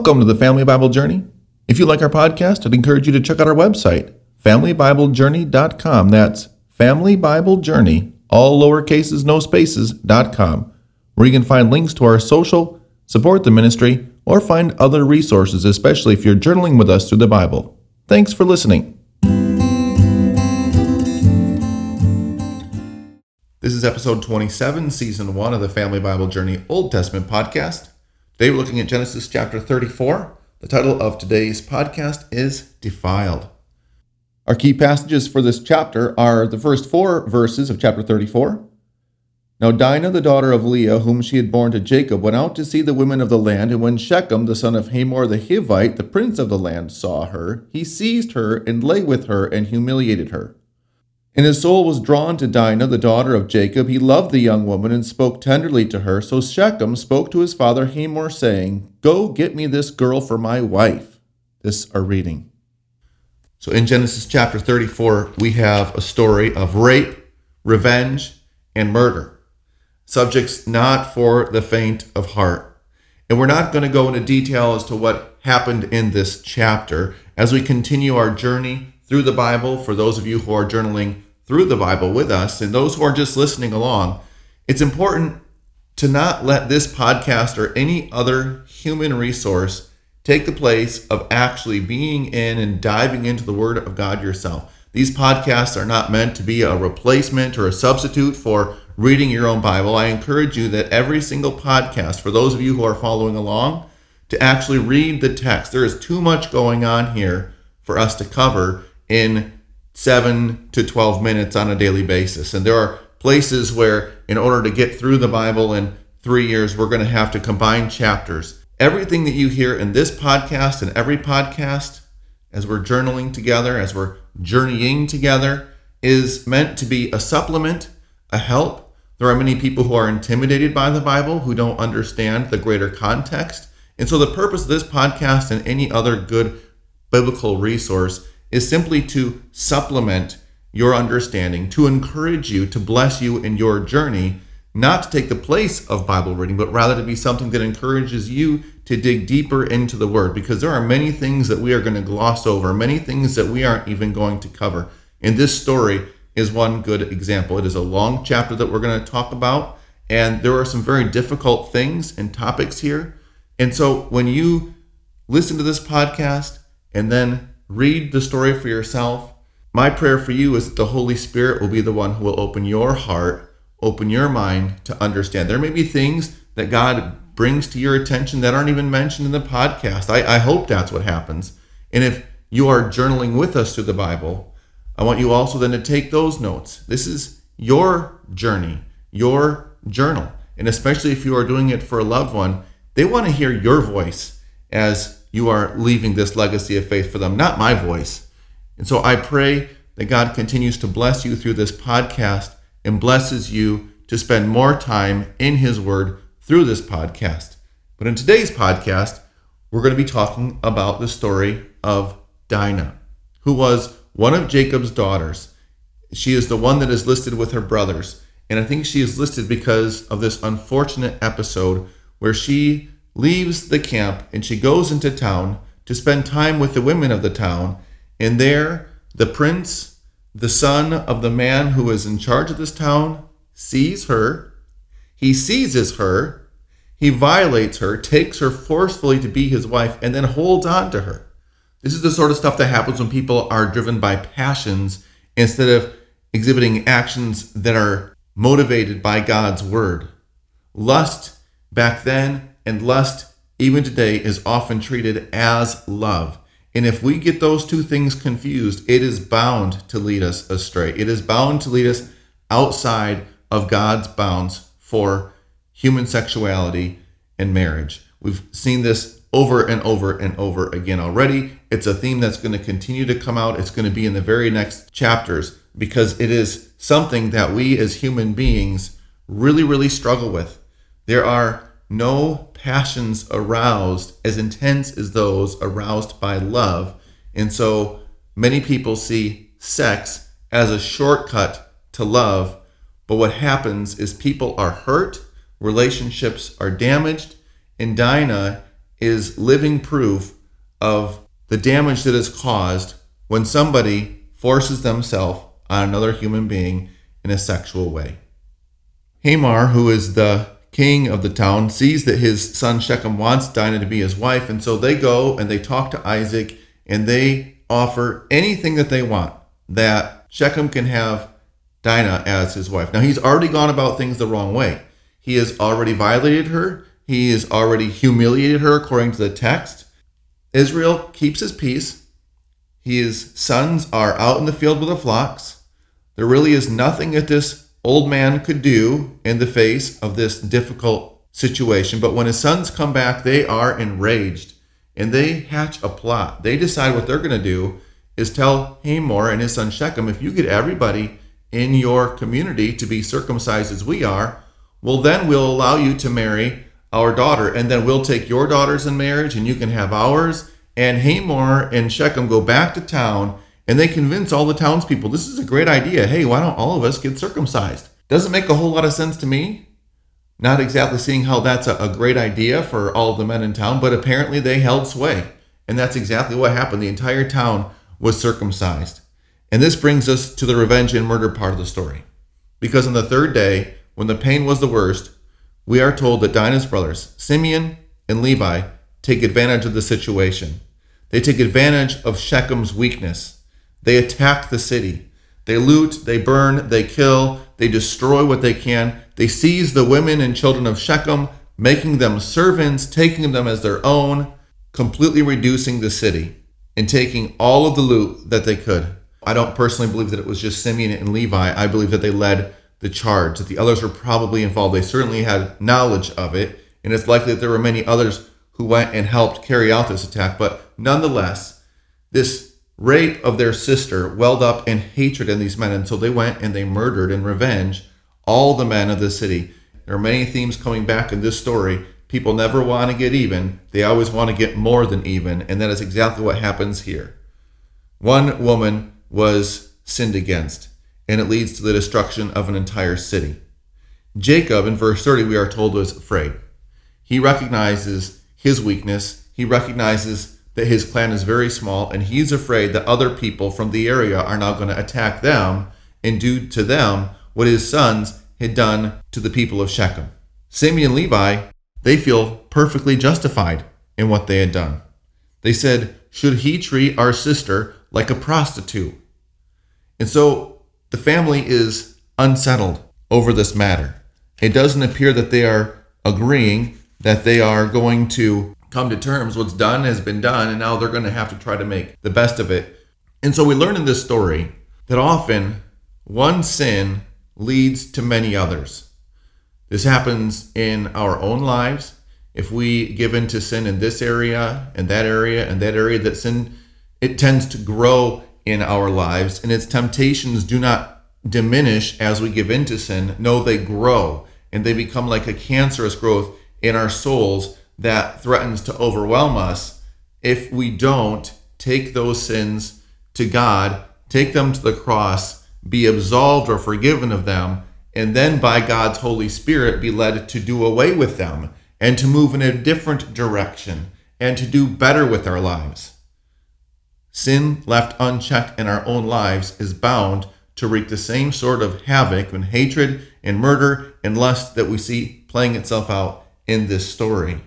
Welcome to the Family Bible Journey. If you like our podcast, I'd encourage you to check out our website, familybiblejourney.com. That's Family Bible Journey, all lowercases, no spaces.com, where you can find links to our social, support the ministry, or find other resources, especially if you're journaling with us through the Bible. Thanks for listening. This is episode 27, season 1 of the Family Bible Journey Old Testament podcast. Today we're looking at Genesis chapter 34. The title of today's podcast is Defiled. Our key passages for this chapter are the first four verses of chapter 34. Now Dinah, the daughter of Leah, whom she had borne to Jacob, went out to see the women of the land, and when Shechem, the son of Hamor the Hivite, the prince of the land, saw her, he seized her and lay with her and humiliated her. And his soul was drawn to Dinah, the daughter of Jacob. He loved the young woman and spoke tenderly to her. So Shechem spoke to his father Hamor, saying, Go get me this girl for my wife. This our reading. So in Genesis chapter 34, we have a story of rape, revenge, and murder. Subjects not for the faint of heart. And we're not going to go into detail as to what happened in this chapter as we continue our journey through the Bible, for those of you who are journaling through the Bible with us, and those who are just listening along, it's important to not let this podcast or any other human resource take the place of actually being in and diving into the Word of God yourself. These podcasts are not meant to be a replacement or a substitute for reading your own Bible. I encourage you that every single podcast, for those of you who are following along, to actually read the text. There is too much going on here for us to cover in seven to 12 minutes on a daily basis. And there are places where, in order to get through the Bible in three years, we're going to have to combine chapters. Everything that you hear in this podcast and every podcast, as we're journaling together, as we're journeying together, is meant to be a supplement, a help. There are many people who are intimidated by the Bible who don't understand the greater context. And so, the purpose of this podcast and any other good biblical resource is simply to supplement your understanding, to encourage you, to bless you in your journey, not to take the place of Bible reading, but rather to be something that encourages you to dig deeper into the Word, because there are many things that we are going to gloss over, many things that we aren't even going to cover. And this story is one good example. It is a long chapter that we're going to talk about, and there are some very difficult things and topics here. And so when you listen to this podcast and then Read the story for yourself. My prayer for you is that the Holy Spirit will be the one who will open your heart, open your mind to understand. There may be things that God brings to your attention that aren't even mentioned in the podcast. I, I hope that's what happens. And if you are journaling with us through the Bible, I want you also then to take those notes. This is your journey, your journal. And especially if you are doing it for a loved one, they want to hear your voice as you are leaving this legacy of faith for them, not my voice. And so I pray that God continues to bless you through this podcast and blesses you to spend more time in His Word through this podcast. But in today's podcast, we're going to be talking about the story of Dinah, who was one of Jacob's daughters. She is the one that is listed with her brothers. And I think she is listed because of this unfortunate episode where she leaves the camp and she goes into town to spend time with the women of the town. And there, the prince, the son of the man who is in charge of this town, sees her. He seizes her. He violates her, takes her forcefully to be his wife, and then holds on to her. This is the sort of stuff that happens when people are driven by passions instead of exhibiting actions that are motivated by God's word. Lust back then and lust, even today, is often treated as love. And if we get those two things confused, it is bound to lead us astray. It is bound to lead us outside of God's bounds for human sexuality and marriage. We've seen this over and over and over again already. It's a theme that's going to continue to come out. It's going to be in the very next chapters because it is something that we as human beings really, really struggle with. There are no passions aroused as intense as those aroused by love. And so many people see sex as a shortcut to love. But what happens is people are hurt, relationships are damaged, and Dinah is living proof of the damage that is caused when somebody forces themselves on another human being in a sexual way. Hamor, who is the king of the town, sees that his son Shechem wants Dinah to be his wife, and so they go and they talk to Isaac and they offer anything that they want that Shechem can have Dinah as his wife. Now, he's already gone about things the wrong way. He has already violated her, he has already humiliated her according to the text. Israel keeps his peace. His sons are out in the field with the flocks. There really is nothing at this old man could do in the face of this difficult situation. But when his sons come back, they are enraged and they hatch a plot. They decide what they're going to do is tell Hamor and his son Shechem if you get everybody in your community to be circumcised as we are, well, then we'll allow you to marry our daughter, and then we'll take your daughters in marriage, and you can have ours. And Hamor and Shechem go back to town, and they convince all the townspeople this is a great idea. Hey, why don't all of us get circumcised? Doesn't make a whole lot of sense to me. Not exactly seeing how that's a, a great idea for all the men in town, but apparently they held sway. And that's exactly what happened. The entire town was circumcised. And this brings us to the revenge and murder part of the story. Because on the third day, when the pain was the worst, we are told that Dinah's brothers, Simeon and Levi, take advantage of the situation. They take advantage of Shechem's weakness. They attack the city. They loot, they burn, they kill, they destroy what they can. They seize the women and children of Shechem, making them servants, taking them as their own, completely reducing the city and taking all of the loot that they could. I don't personally believe that it was just Simeon and Levi. I believe that they led the charge, that the others were probably involved. They certainly had knowledge of it, and it's likely that there were many others who went and helped carry out this attack. But nonetheless, this rape of their sister welled up in hatred in these men, until they went and they murdered in revenge all the men of the city. There are many themes coming back in this story. People never want to get even, they always want to get more than even, and that is exactly what happens here. One woman was sinned against, and it leads to the destruction of an entire city. Jacob, in verse 30, we are told, was afraid. He recognizes his weakness, he recognizes that his clan is very small, and he's afraid that other people from the area are now going to attack them and do to them what his sons had done to the people of Shechem. Simeon and Levi, they feel perfectly justified in what they had done. They said, Should he treat our sister like a prostitute? And so the family is unsettled over this matter. It doesn't appear that they are agreeing that they are going to come to terms. What's done has been done, and now they're going to have to try to make the best of it. And so we learn in this story that often one sin leads to many others. This happens in our own lives. If we give in to sin in this area and that area and that area, that sin it tends to grow in our lives, and its temptations do not diminish as we give in to sin. No, they grow and they become like a cancerous growth in our souls that threatens to overwhelm us if we don't take those sins to God, take them to the cross, be absolved or forgiven of them, and then by God's Holy Spirit be led to do away with them and to move in a different direction and to do better with our lives. Sin left unchecked in our own lives is bound to wreak the same sort of havoc and hatred and murder and lust that we see playing itself out in this story.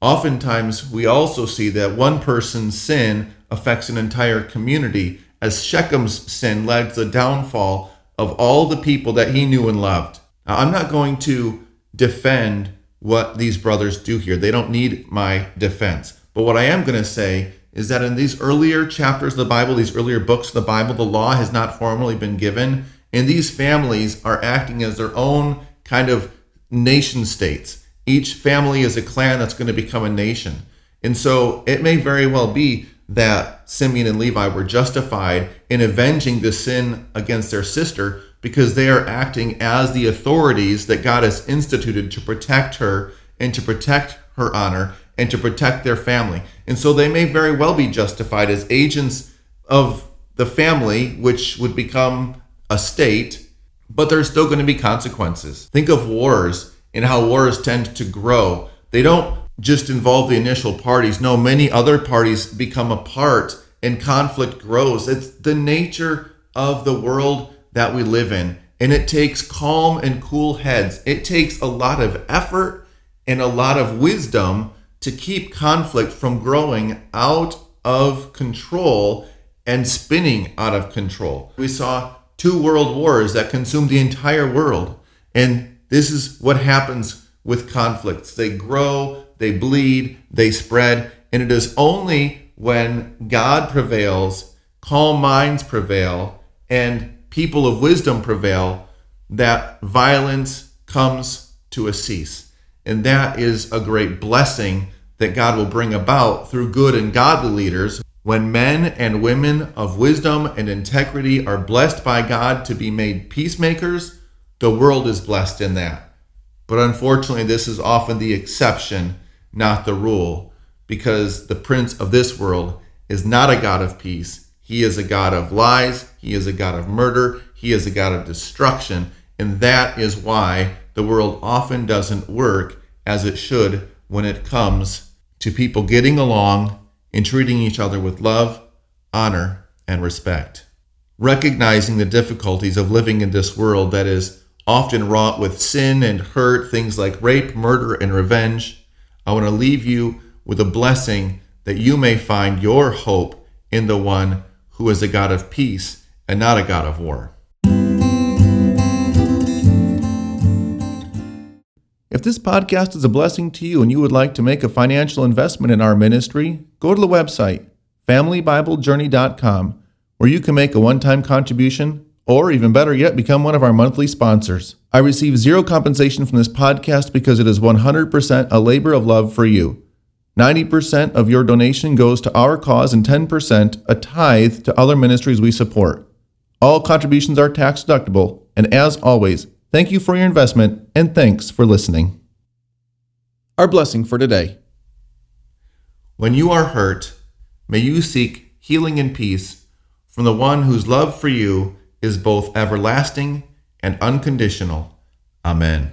Oftentimes, we also see that one person's sin affects an entire community, as Shechem's sin led to the downfall of all the people that he knew and loved. Now, I'm not going to defend what these brothers do here. They don't need my defense. But what I am going to say is that in these earlier chapters of the Bible, these earlier books of the Bible, the law has not formally been given. And these families are acting as their own kind of nation states. Each family is a clan that's going to become a nation. And so it may very well be that Simeon and Levi were justified in avenging the sin against their sister because they are acting as the authorities that God has instituted to protect her and to protect her honor and to protect their family. And so they may very well be justified as agents of the family, which would become a state, but there's still going to be consequences. Think of wars and how wars tend to grow. They don't just involve the initial parties. No, many other parties become a part and conflict grows. It's the nature of the world that we live in. And it takes calm and cool heads. It takes a lot of effort and a lot of wisdom to keep conflict from growing out of control and spinning out of control. We saw two world wars that consumed the entire world. And this is what happens with conflicts. They grow, they bleed, they spread, and it is only when God prevails, calm minds prevail, and people of wisdom prevail that violence comes to a cease. And that is a great blessing that God will bring about through good and godly leaders. When men and women of wisdom and integrity are blessed by God to be made peacemakers, the world is blessed in that. But unfortunately, this is often the exception, not the rule, because the prince of this world is not a God of peace. He is a God of lies. He is a God of murder. He is a God of destruction. And that is why the world often doesn't work as it should when it comes to people getting along and treating each other with love, honor, and respect. Recognizing the difficulties of living in this world that is often wrought with sin and hurt, things like rape, murder, and revenge. I want to leave you with a blessing that you may find your hope in the one who is a God of peace and not a God of war. If this podcast is a blessing to you and you would like to make a financial investment in our ministry, go to the website, familybiblejourney.com, where you can make a one time contribution or even better yet, become one of our monthly sponsors. I receive zero compensation from this podcast because it is 100% a labor of love for you. 90% of your donation goes to our cause and 10% a tithe to other ministries we support. All contributions are tax deductible, and as always, thank you for your investment and thanks for listening. Our blessing for today. When you are hurt, may you seek healing and peace from the one whose love for you is both everlasting and unconditional. Amen.